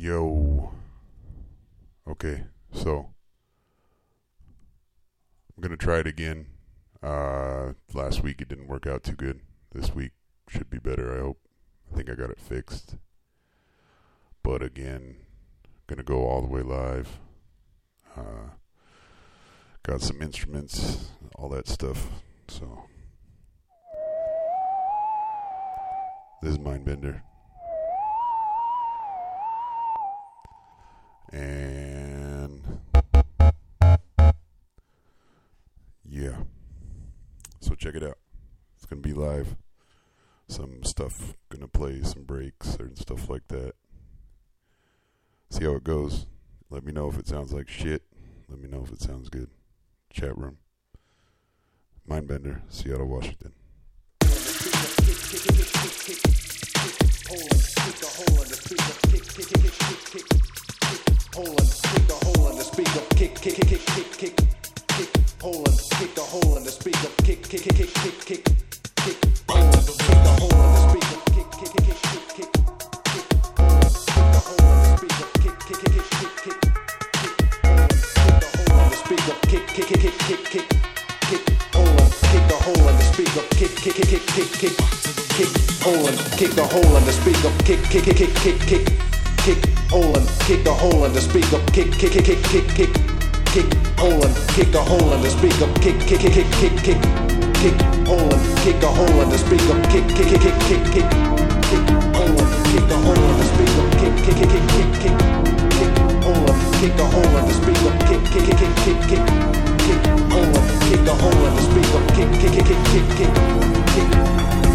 Yo. Okay, so I'm gonna try it again. Uh, last week it didn't work out too good. This week should be better. I hope. I think I got it fixed. But again, gonna go all the way live. Uh, got some instruments, all that stuff. So this is Mindbender. And yeah. So check it out. It's gonna be live. Some stuff gonna play some breaks and stuff like that. See how it goes. Let me know if it sounds like shit. Let me know if it sounds good. Chat room. Mindbender, Seattle, Washington. Poland, kick the hole in the speaker, kick, kick, kick, kick, kick, kick, kick. Poland, kick the hole in the speaker, kick, kick, kick, kick, kick, kick, kick. Poland, kick the hole in the speaker, kick, kick, kick, kick, kick, kick. Poland, kick the hole in the speaker, kick, kick, kick, kick, kick, kick, kick. Poland, kick the hole in the speaker, kick, kick, kick, kick, kick, kick, kick. Poland, kick the hole in the speaker, kick, kick, kick, kick, kick, kick, kick. Poland, kick the hole in the speaker, kick, kick, kick, kick, kick, kick, kick. Poland, kick the hole in the speaker, kick, kick, kick, kick, kick, kick, kick. Poland, kick the hole in the speaker, kick, kick, kick, kick, kick, kick, kick. Poland, kick the hole in the speaker, kick, kick, kick, kick, kick, kick, kick. Poland, kick the hole in the speaker, kick, kick, kick, kick, kick, kick, kick. Poland, kick the hole in the speaker, kick, kick, kick, kick, kick, kick, kick. Poland, kick the hole in the speaker, kick, kick, kick, kick, kick, kick, kick.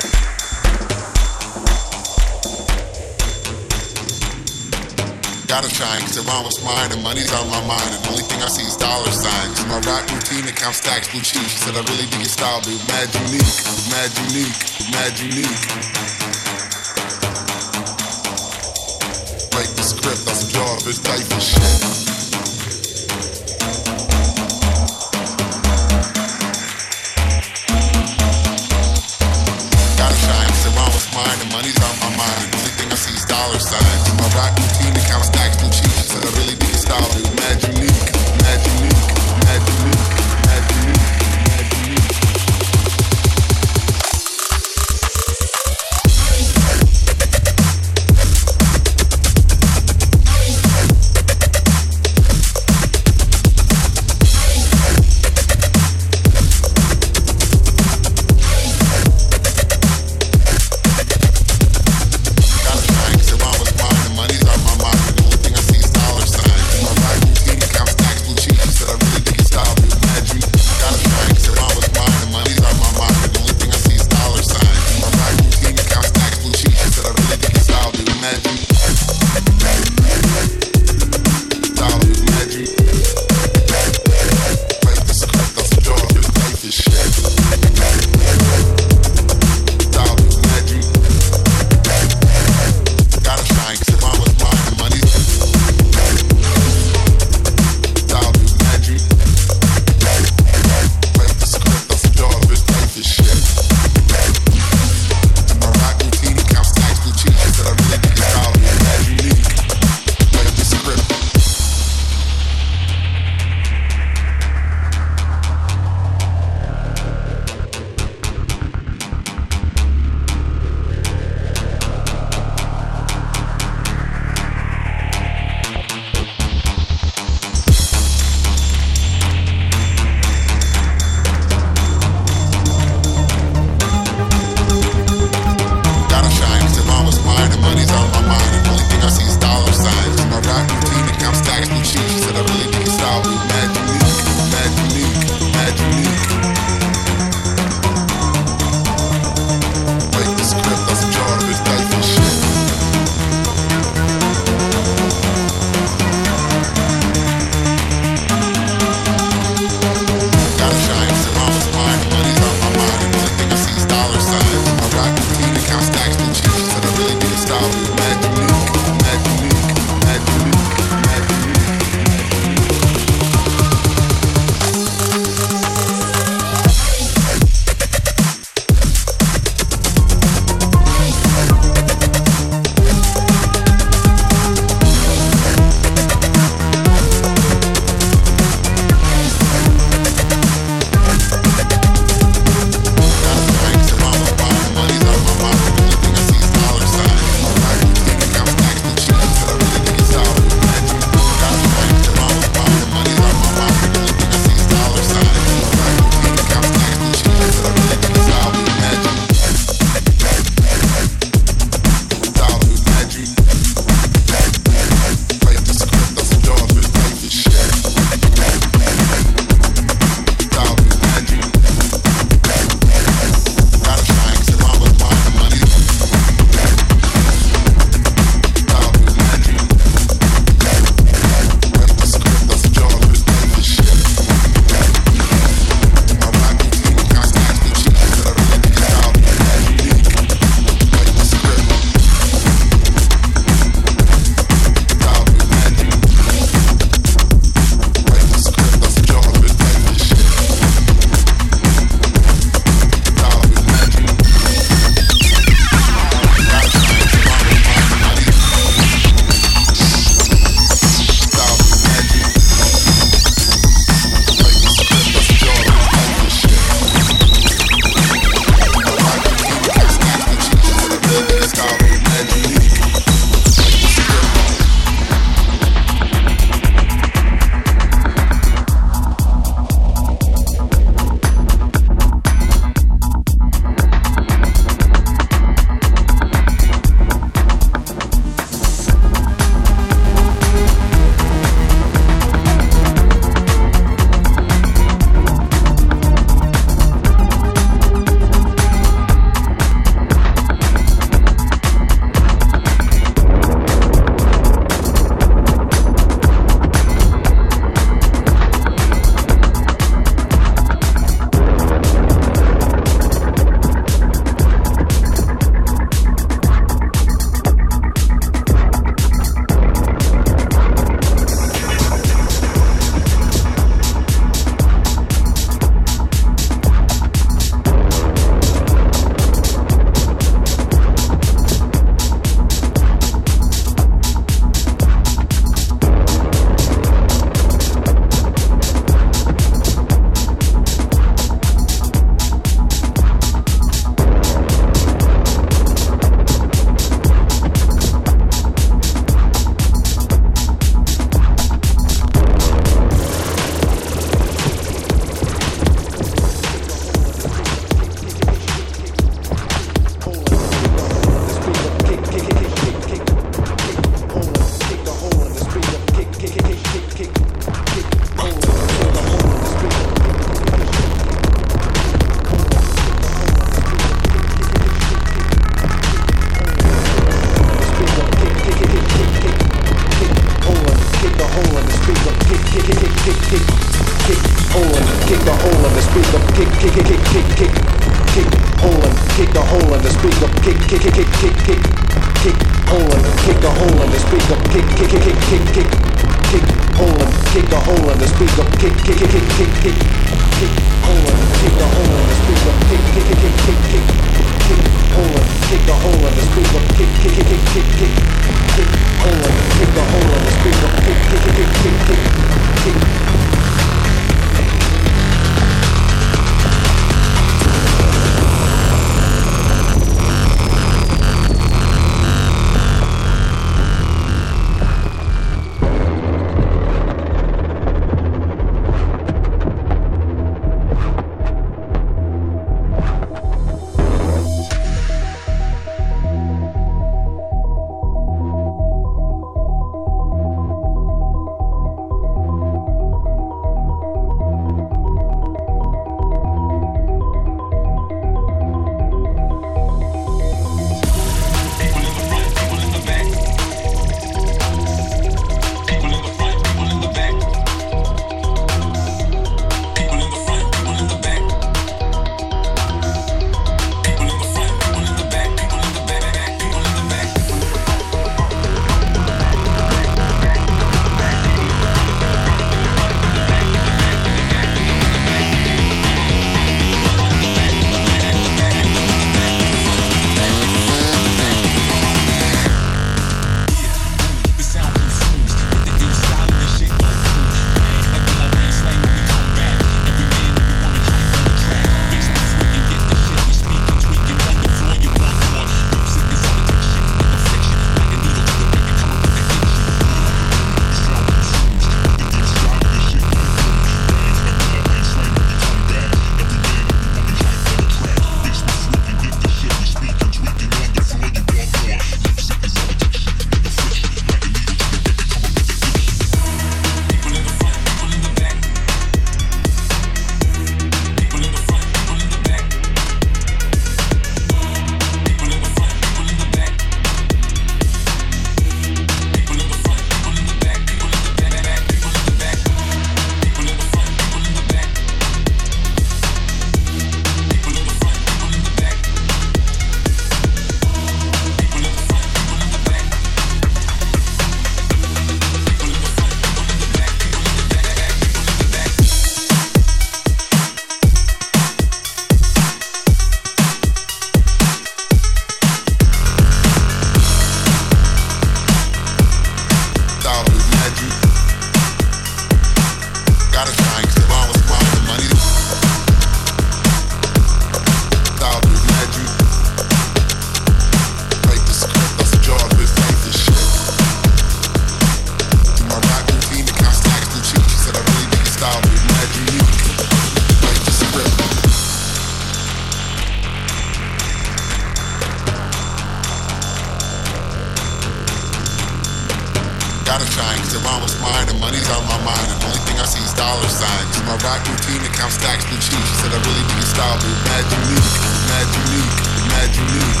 gotta try and sit around what's mine The money's on my mind. And the only thing I see is dollar signs. My rock routine and count stacks blue cheese. She said I really need to style, but mad unique, mad unique, mad unique.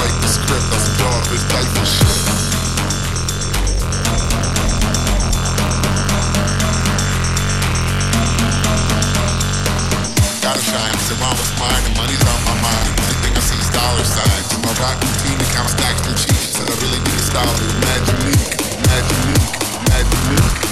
Write the script, that's a dog, it's like this shit. gotta shine. Sit around was mine, the money's on my mind. See dollar signs. My rockin' routine, that stacks and cheese. And I really need to stop. Imagine me, imagine imagine.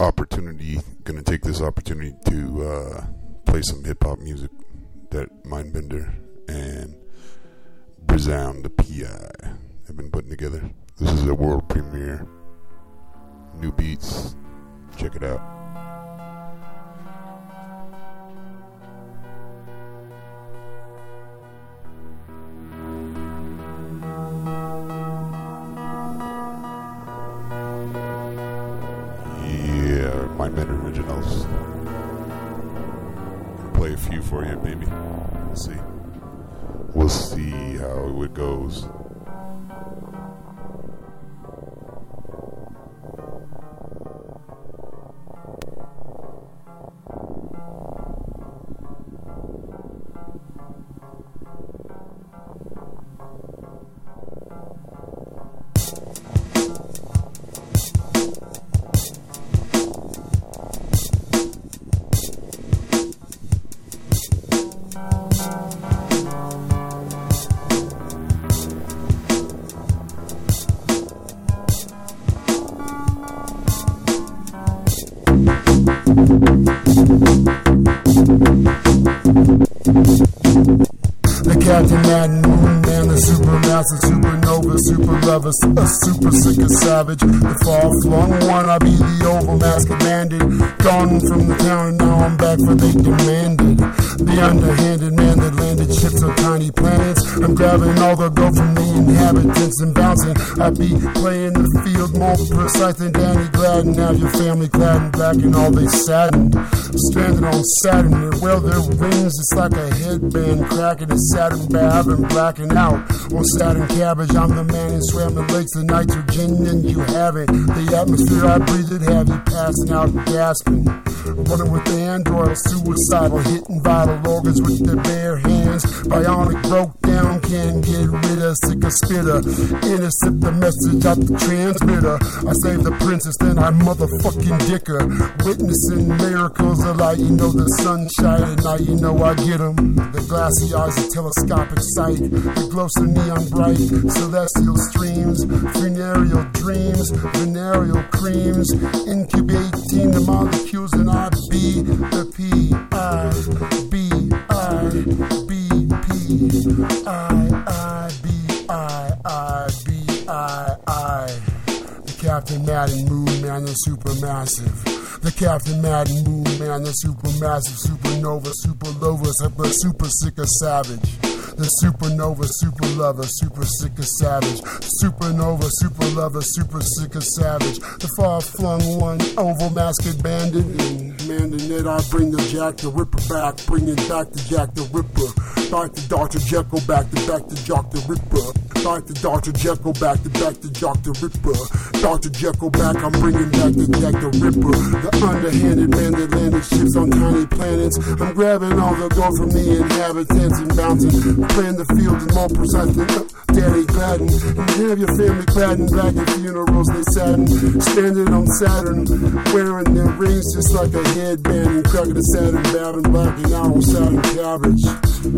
Opportunity, gonna take this opportunity to uh, play some hip hop music that Mindbender and Brizown the PI have been putting together. This is a world premiere. New beats. Check it out. Be playing the field more precise than Danny Gladden. Have your family clad in black and all they saddened. Stranded on Saturn, they wear their rings. It's like a headband cracking a Saturn bab and blacking out. On Saturn cabbage, I'm the man who swam the lakes of nitrogen, and you have it. The atmosphere I breathe it, have you passing out and gasping. Running with the android, suicidal, hitting vital organs with their bare hands. Bionic broke can't get rid of sick a spitter. Intercept the message out the transmitter. I save the princess, then I motherfucking dick her. Witnessing miracles of light, you know the sunshine at night, you know I get 'em. The glassy eyes, a telescopic sight. The glows of neon bright, celestial streams, funereal dreams, venereal creams, incubating the molecules, and I be the P Captain Madden Moon Man, the supermassive. The Captain Madden Moon Man, the supermassive, supernova, super lover, super, super sicker savage. The supernova, super lover, super sicker savage. Supernova, super lover, super sicker savage. The far flung one, oval masked bandit. And I bring the Jack the Ripper back, bringing back the Jack the Ripper. Back to Dr. Jekyll, back to back to Jack the Ripper. Back to Dr. Jekyll, back to back to the Ripper. Dr. Jekyll back, I'm bringing back the Jack the Ripper. The underhanded man that landed ships on tiny planets. I'm grabbing all the gold from the inhabitants and bouncing. Playing the field and more precise than uh, Daddy Gladden. And have your family clad in at funerals they sadden. Standing on Saturn, wearing their rings just like a headband. And cracking the Saturn babbing, blacking out on Saturn cabbage.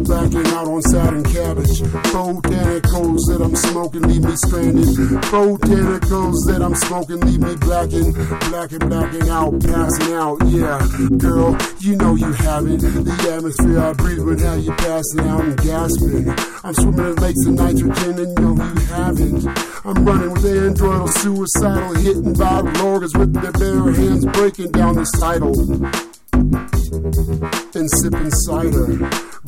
Blacking out on Saturn cabbage. Botanicals that I'm smoking leave me stranded. Botanicals that I'm smoking leave me blacking, blacking, blacking out, passing out. Yeah, girl, you know you haven't. The atmosphere I breathe when now you're passing out and gasping. I'm swimming in lakes of nitrogen and you know you haven't. I'm running with androidal suicidal, hitting vital organs with their bare hands, breaking down the sidle and sipping cider.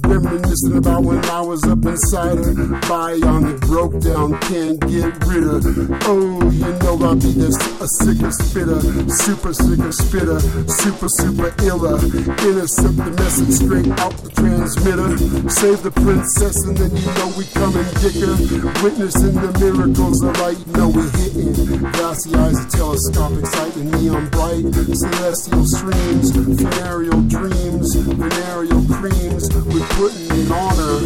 Reminiscing about when I was up inside her. Bionic broke down, can't get rid of. Oh, you know I'll be this a sicker spitter, super sicker spitter, super super iller. Intercept the message straight out the transmitter. Save the princess and then you know we come and dick her. Witnessing the miracles of light, you know we hitting. Glassy eyes, a telescopic sight, and neon bright. Celestial streams, funereal dreams, venereal creams. We're putting on her.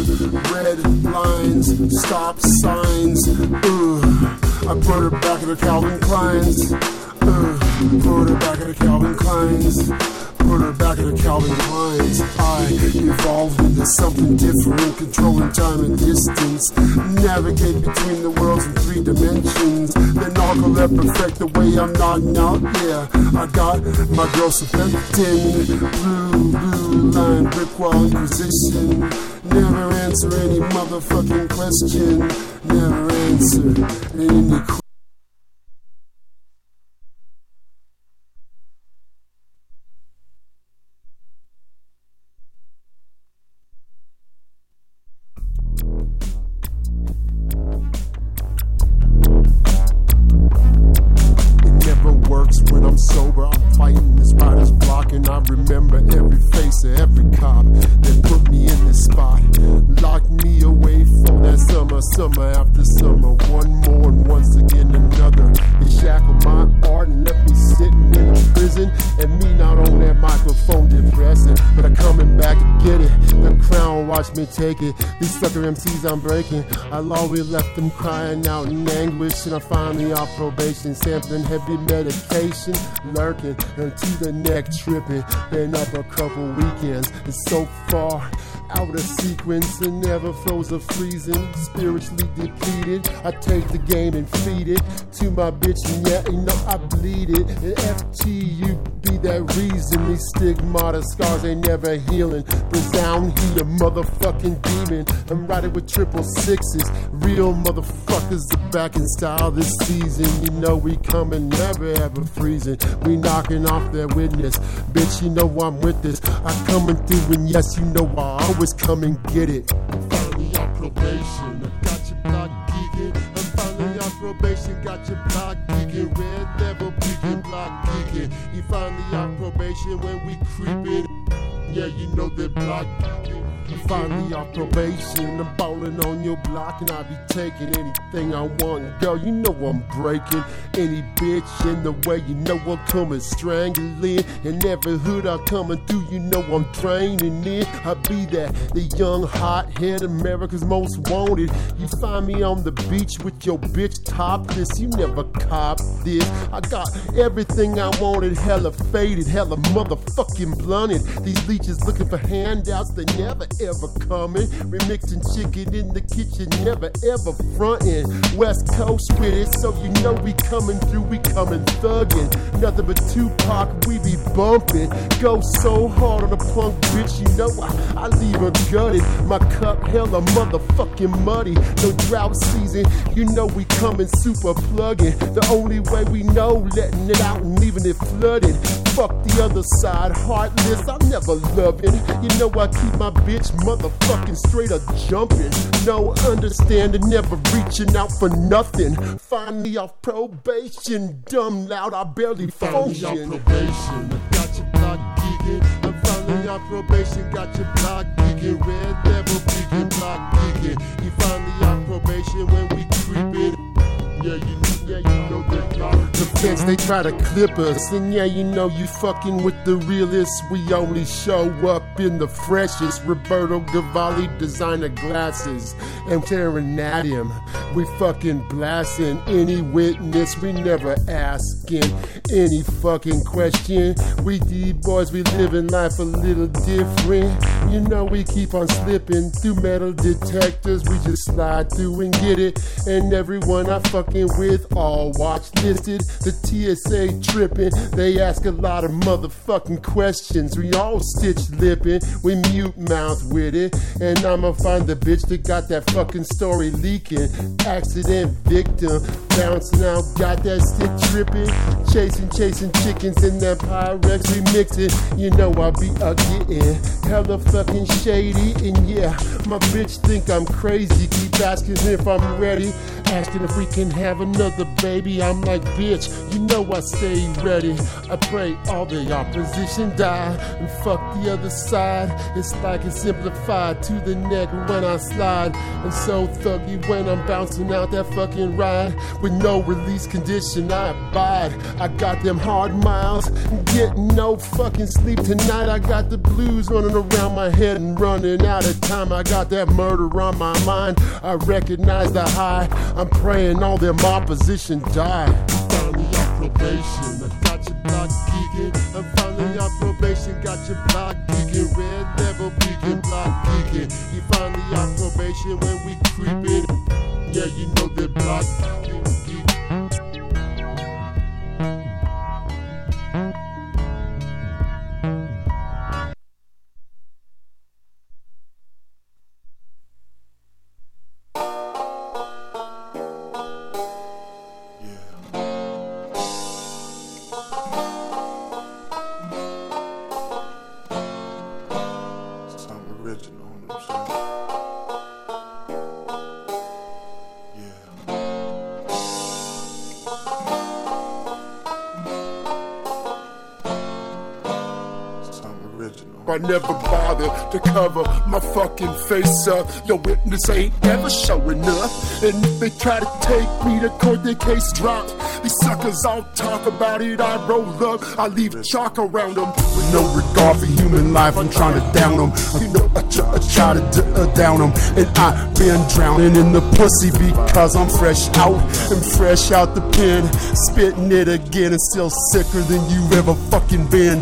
Red lines, stop signs. Ugh. I put her back in the Calvin Kleins. Put her back at the Calvin Kleins. Put her back at the Calvin Kleins. I evolved into something different, controlling time and distance. Navigate between the worlds in three dimensions. Then narco that perfect the way I'm nodding out. Yeah, I got my girl Serpentin. Blue, blue line, brick wall inquisition. Never answer any motherfucking question. Never answer any question. Cop that put me in this spot. Locked me away for summer, summer after summer. One more, and once again another. They shackled my art and left me sitting in prison, and me not on that microphone depressing. But I'm coming back to get it. The crown, watch me take it. These sucker MCs I'm breaking. I always left them crying out in anguish, and I finally off probation, sampling heavy medication, lurking until the neck tripping. Been up a couple weekends, and so far out of sequence and never froze or freezing. Spiritually depleted, I take the game and feed it to my bitch, and yeah, you know I bleed it. And FTU be that reason. These stigmata scars ain't never healing. Resound, he a motherfucking demon. I'm riding with triple sixes. Real motherfuckers are back in style this season. You know we coming, never ever freezing. We knocking off their witness. Bitch, you know I'm with this. I coming through, and yes, you know I always come and get it. Finally on probation. I got your block geeking. I'm finally on probation. Got your block geeking. On probation when we creeping. Yeah, you know that block. You finally off probation. I'm ballin' on your block and I be taking anything I want. Girl, you know I'm breaking any bitch in the way. You know I'm coming strangling. In every hood I'm coming through, you know I'm draining it. I be that the young hot head America's most wanted. You find me on the beach with your bitch topless. You never cop this. I got everything I wanted, hella faded, hella motherfucking blunted. These leeches looking for handouts, they never ever coming. Remixing chicken in the kitchen, never ever fronting. West Coast with it, so you know we coming through, we coming thugging. Nothing but Tupac, we be bumping. Go so hard on the punk bitch, you know I, I leave her gutted. My cup hella motherfucking muddy. No drought season, you know we coming super plugging. The only way we know, letting it out and leaving it flooded. Fuck the other side, heartless, I'm never loving. You know I keep my bitch motherfucking straight up jumping. No understanding, never reaching out for nothing. Finally off probation, dumb loud, I barely function. probation, I got your block geeking. I'm finally on probation, got your block geeking. Red devil peeking, block geeking. You finally on probation when we creeping. Yeah, you, yeah, you know that the feds they try to clip us, and yeah, you know you fucking with the realists. We only show up in the freshest Roberto Cavalli designer glasses and Terranadium. We fucking blasting any witness. We never asking any fucking question. We D boys, we living life a little different. You know we keep on slipping through metal detectors. We just slide through and get it. And everyone I with all watch listed. The TSA tripping. They ask a lot of motherfucking questions. We all stitch lipping. We mute mouth with it. And I'ma find the bitch that got that fucking story leaking. Accident victim. Bouncing out, got that stick tripping. Chasing, chasing chickens in that Pyrex remixing. You know I be a getting hella fucking shady. And yeah, my bitch think I'm crazy. Keep asking if I'm ready. Asking if we can have another baby. I'm like, bitch, you know I stay ready. I pray all the opposition die and fuck the other side. It's like it's simplified to the neck when I slide. And so thuggy when I'm bouncing out that fucking ride. With no release condition, I abide. I got them hard miles, getting no fucking sleep tonight. I got the blues running around my head and running out of time. I got that murder on my mind. I recognize the high. I'm praying all their opposition die. Finally on probation, I got your block geeking. I'm finally on probation, got your block geeking. Red never beacon, block geeking. You finally on probation when we creeping. Yeah, you know that block geeking. Fucking face up. Your witness ain't ever showing up. And if they try to take me to court, their case dropped. These suckers all talk about it. I roll up, I leave chalk around them. With no regard for human life, I'm trying to down them. You know, I, try, I try to uh, down them. And I've been drowning in the pussy because I'm fresh out and fresh out the pen. Spitting it again and still sicker than you've ever fucking been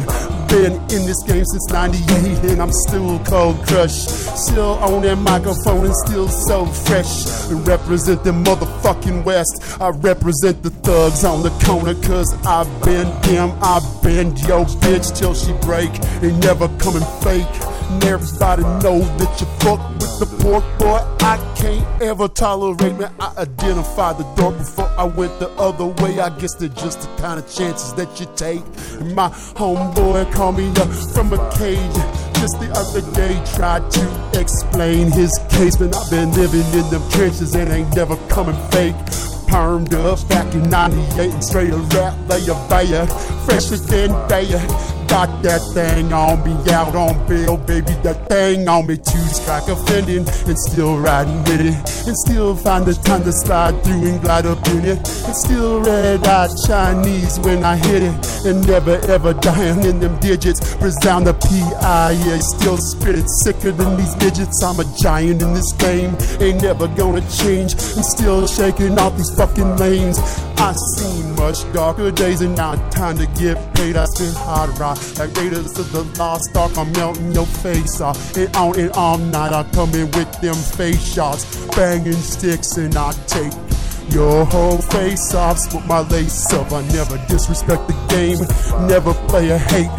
been in this game since 98 and I'm still cold crushed. Still on that microphone and still so fresh. And represent the motherfucking West. I represent the thugs on the corner cause I've been them. I've been yo bitch till she break. Ain't never coming fake. And everybody know that you fuck with the pork boy. I can't ever tolerate man. I identify the door before I went the other way. I guess they're just the kind of chances that you take. And my homeboy called me up from a cage. Just the other day, tried to explain his case, but I've been living in them trenches and ain't never coming fake permed up back in 98 and straight a rap layer bayer fresher than bayer got that thing on me out on bail baby that thing on me. To strike offending and still riding with it. And still find the time to slide through and glide up in it. And still red-eyed Chinese when I hit it. And never ever dying in them digits. Resound the P.I. yeah still spit it. Sicker than these digits. I'm a giant in this game. Ain't never gonna change. And still shaking off these fucking lanes. I seen much darker days and now time to get paid. I spit hard rock like Raiders of the Lost Ark. I'm melting your face off. And on and all night I come in with them face shots, banging sticks and I take your whole face off, smoke my lace up. I never disrespect the game, never play a hate.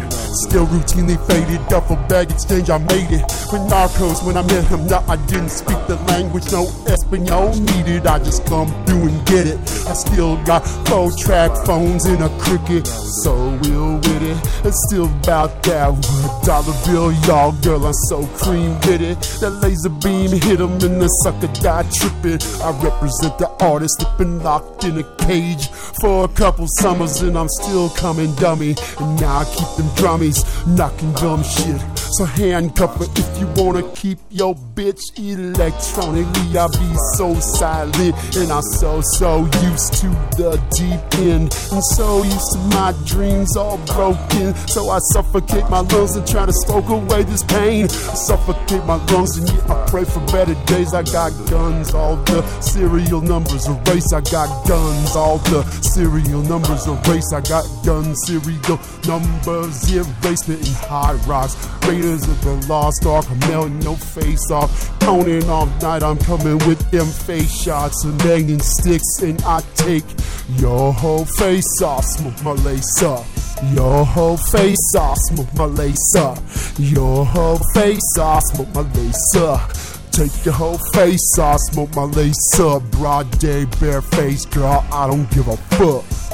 Still routinely faded, duffel bag exchange, I made it. With narcos, when I met him, no, I didn't speak the language, no Espanol needed. I just come through and get it. I still got four track phones in a cricket, so we'll with it. It's still about that one dollar bill, y'all, girl, I'm so cream with it. That laser beam hit him and the sucker died tripping. I represent the artist that been locked in a cage for a couple summers and I'm still coming dummy. And now I keep them drummies knocking dumb shit. So handcuff her if you wanna keep your bitch electronically. I be so silent and I'm so so used to the deep end and so used to my dreams all broken. So I suffocate my lungs and try to stoke away this pain. I suffocate my lungs and yeah, I pray for better days. I got guns, all the serial numbers erase. I got guns, all the serial numbers erase. I got guns, serial numbers erasement in high rocks. Raiders of the Lost Ark, I'm melting no face off. Coning all night, I'm coming with them face shots and banging sticks, and I take your whole face off. Smoke my lace up. Your whole face off, smoke my lace up. Your whole face off, smoke my lace up. Take your whole face off, smoke my lace up. Broad day, bare face, girl, I don't give a fuck.